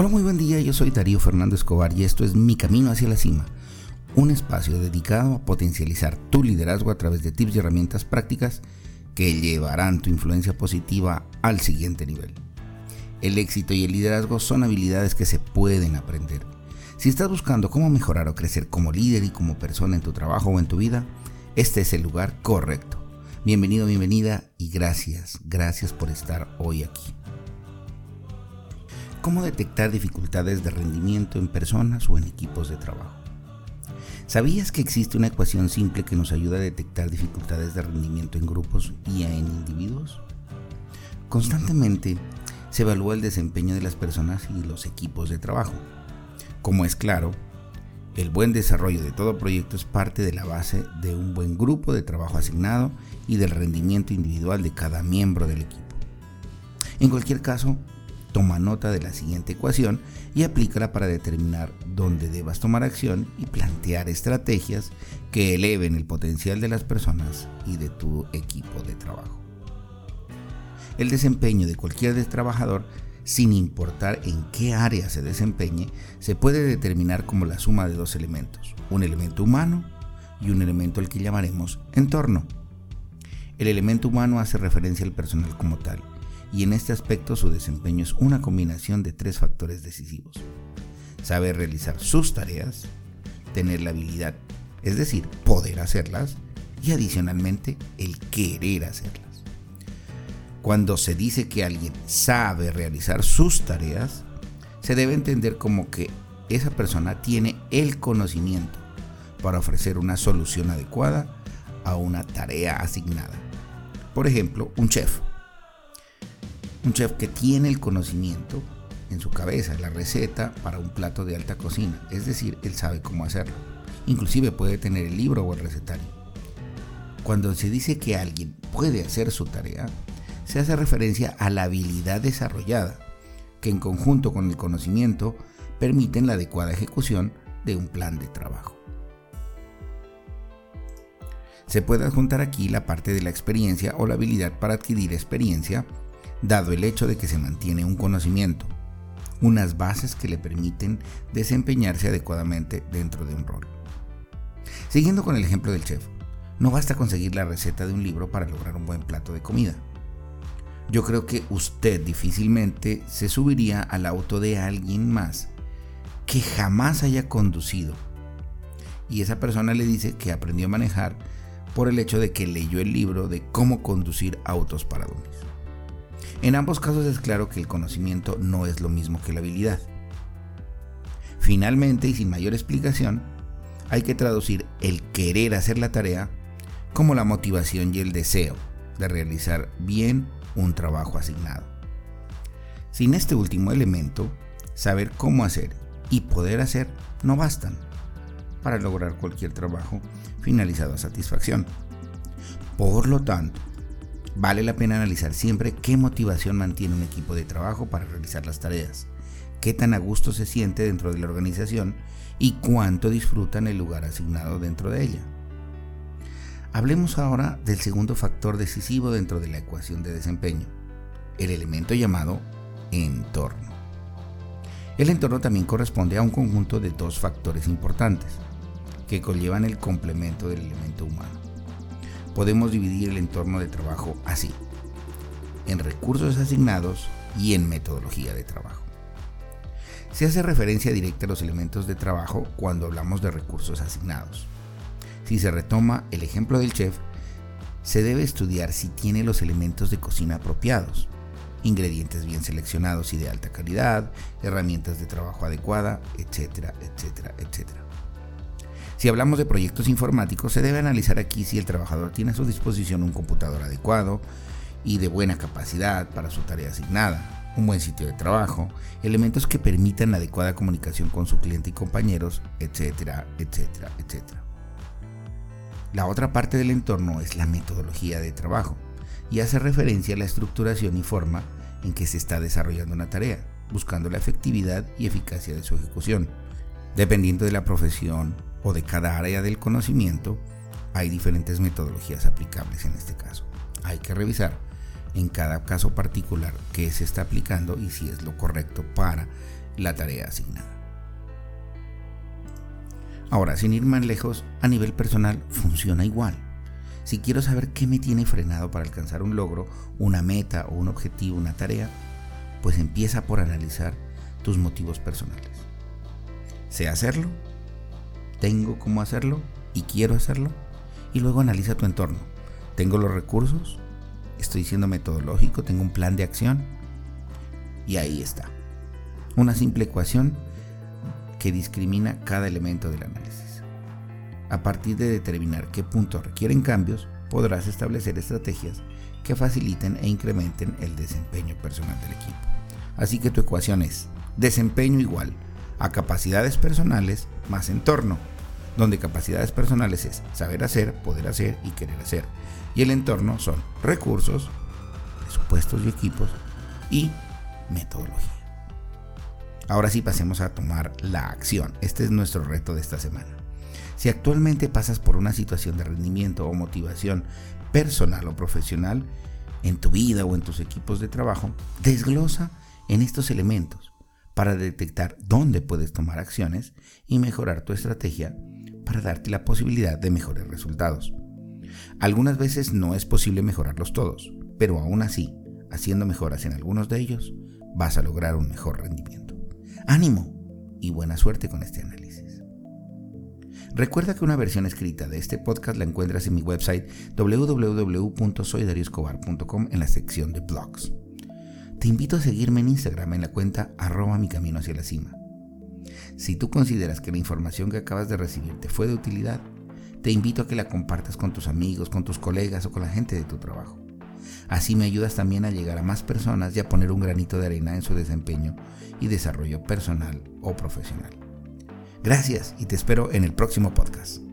Hola, muy buen día, yo soy Darío Fernando Escobar y esto es Mi Camino hacia la Cima, un espacio dedicado a potencializar tu liderazgo a través de tips y herramientas prácticas que llevarán tu influencia positiva al siguiente nivel. El éxito y el liderazgo son habilidades que se pueden aprender. Si estás buscando cómo mejorar o crecer como líder y como persona en tu trabajo o en tu vida, este es el lugar correcto. Bienvenido, bienvenida y gracias, gracias por estar hoy aquí. ¿Cómo detectar dificultades de rendimiento en personas o en equipos de trabajo? ¿Sabías que existe una ecuación simple que nos ayuda a detectar dificultades de rendimiento en grupos y en individuos? Constantemente se evalúa el desempeño de las personas y los equipos de trabajo. Como es claro, el buen desarrollo de todo proyecto es parte de la base de un buen grupo de trabajo asignado y del rendimiento individual de cada miembro del equipo. En cualquier caso, toma nota de la siguiente ecuación y aplícala para determinar dónde debas tomar acción y plantear estrategias que eleven el potencial de las personas y de tu equipo de trabajo. El desempeño de cualquier trabajador sin importar en qué área se desempeñe, se puede determinar como la suma de dos elementos, un elemento humano y un elemento al que llamaremos entorno. El elemento humano hace referencia al personal como tal, y en este aspecto su desempeño es una combinación de tres factores decisivos. Saber realizar sus tareas, tener la habilidad, es decir, poder hacerlas, y adicionalmente el querer hacerlas. Cuando se dice que alguien sabe realizar sus tareas, se debe entender como que esa persona tiene el conocimiento para ofrecer una solución adecuada a una tarea asignada. Por ejemplo, un chef. Un chef que tiene el conocimiento en su cabeza, la receta para un plato de alta cocina. Es decir, él sabe cómo hacerlo. Inclusive puede tener el libro o el recetario. Cuando se dice que alguien puede hacer su tarea, se hace referencia a la habilidad desarrollada, que en conjunto con el conocimiento permiten la adecuada ejecución de un plan de trabajo. Se puede adjuntar aquí la parte de la experiencia o la habilidad para adquirir experiencia, dado el hecho de que se mantiene un conocimiento, unas bases que le permiten desempeñarse adecuadamente dentro de un rol. Siguiendo con el ejemplo del chef, no basta conseguir la receta de un libro para lograr un buen plato de comida yo creo que usted difícilmente se subiría al auto de alguien más que jamás haya conducido. Y esa persona le dice que aprendió a manejar por el hecho de que leyó el libro de cómo conducir autos para dones. En ambos casos es claro que el conocimiento no es lo mismo que la habilidad. Finalmente, y sin mayor explicación, hay que traducir el querer hacer la tarea como la motivación y el deseo de realizar bien un trabajo asignado. Sin este último elemento, saber cómo hacer y poder hacer no bastan para lograr cualquier trabajo finalizado a satisfacción. Por lo tanto, vale la pena analizar siempre qué motivación mantiene un equipo de trabajo para realizar las tareas, qué tan a gusto se siente dentro de la organización y cuánto disfrutan el lugar asignado dentro de ella. Hablemos ahora del segundo factor decisivo dentro de la ecuación de desempeño, el elemento llamado entorno. El entorno también corresponde a un conjunto de dos factores importantes que conllevan el complemento del elemento humano. Podemos dividir el entorno de trabajo así, en recursos asignados y en metodología de trabajo. Se hace referencia directa a los elementos de trabajo cuando hablamos de recursos asignados. Si se retoma el ejemplo del chef, se debe estudiar si tiene los elementos de cocina apropiados, ingredientes bien seleccionados y de alta calidad, herramientas de trabajo adecuada, etcétera, etcétera, etcétera. Si hablamos de proyectos informáticos, se debe analizar aquí si el trabajador tiene a su disposición un computador adecuado y de buena capacidad para su tarea asignada, un buen sitio de trabajo, elementos que permitan la adecuada comunicación con su cliente y compañeros, etcétera, etcétera, etcétera. La otra parte del entorno es la metodología de trabajo y hace referencia a la estructuración y forma en que se está desarrollando una tarea, buscando la efectividad y eficacia de su ejecución. Dependiendo de la profesión o de cada área del conocimiento, hay diferentes metodologías aplicables en este caso. Hay que revisar en cada caso particular qué se está aplicando y si es lo correcto para la tarea asignada. Ahora, sin ir más lejos, a nivel personal funciona igual. Si quiero saber qué me tiene frenado para alcanzar un logro, una meta o un objetivo, una tarea, pues empieza por analizar tus motivos personales. ¿Sé hacerlo? ¿Tengo cómo hacerlo? ¿Y quiero hacerlo? Y luego analiza tu entorno. ¿Tengo los recursos? ¿Estoy siendo metodológico? ¿Tengo un plan de acción? Y ahí está. Una simple ecuación que discrimina cada elemento del análisis. A partir de determinar qué puntos requieren cambios, podrás establecer estrategias que faciliten e incrementen el desempeño personal del equipo. Así que tu ecuación es desempeño igual a capacidades personales más entorno, donde capacidades personales es saber hacer, poder hacer y querer hacer. Y el entorno son recursos, presupuestos y equipos y metodología. Ahora sí pasemos a tomar la acción. Este es nuestro reto de esta semana. Si actualmente pasas por una situación de rendimiento o motivación personal o profesional en tu vida o en tus equipos de trabajo, desglosa en estos elementos para detectar dónde puedes tomar acciones y mejorar tu estrategia para darte la posibilidad de mejores resultados. Algunas veces no es posible mejorarlos todos, pero aún así, haciendo mejoras en algunos de ellos, vas a lograr un mejor rendimiento. Ánimo y buena suerte con este análisis. Recuerda que una versión escrita de este podcast la encuentras en mi website www.soydarioscobar.com en la sección de blogs. Te invito a seguirme en Instagram en la cuenta arroba mi camino hacia la cima. Si tú consideras que la información que acabas de recibir te fue de utilidad, te invito a que la compartas con tus amigos, con tus colegas o con la gente de tu trabajo. Así me ayudas también a llegar a más personas y a poner un granito de arena en su desempeño y desarrollo personal o profesional. Gracias y te espero en el próximo podcast.